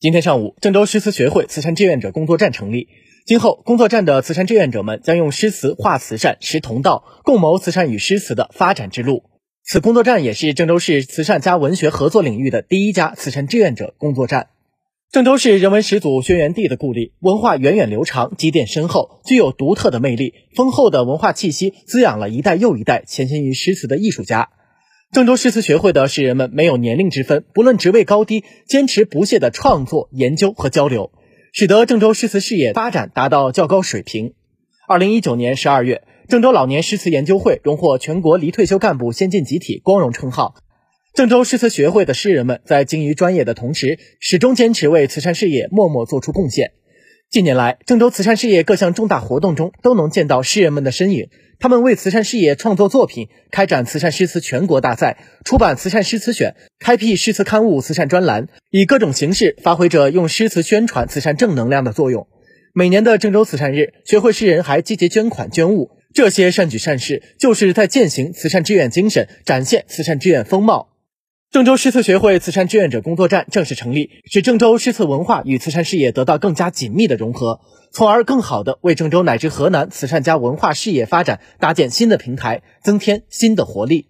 今天上午，郑州诗词学会慈善志愿者工作站成立。今后，工作站的慈善志愿者们将用诗词化慈善、识同道，共谋慈善与诗词的发展之路。此工作站也是郑州市慈善加文学合作领域的第一家慈善志愿者工作站。郑州市人文始祖轩辕帝的故里，文化源远流长，积淀深厚，具有独特的魅力。丰厚的文化气息滋养了一代又一代潜心于诗词的艺术家。郑州诗词学会的诗人们没有年龄之分，不论职位高低，坚持不懈的创作、研究和交流，使得郑州诗词事业发展达到较高水平。二零一九年十二月，郑州老年诗词研究会荣获全国离退休干部先进集体光荣称号。郑州诗词学会的诗人们在精于专业的同时，始终坚持为慈善事业默默做出贡献。近年来，郑州慈善事业各项重大活动中都能见到诗人们的身影。他们为慈善事业创作作品，开展慈善诗词全国大赛，出版慈善诗词选，开辟诗词刊物慈善专栏，以各种形式发挥着用诗词宣传慈善正能量的作用。每年的郑州慈善日，学会诗人还积极捐款捐物，这些善举善事就是在践行慈善志愿精神，展现慈善志愿风貌。郑州诗词学会慈善志愿者工作站正式成立，使郑州诗词文化与慈善事业得到更加紧密的融合，从而更好地为郑州乃至河南慈善家文化事业发展搭建新的平台，增添新的活力。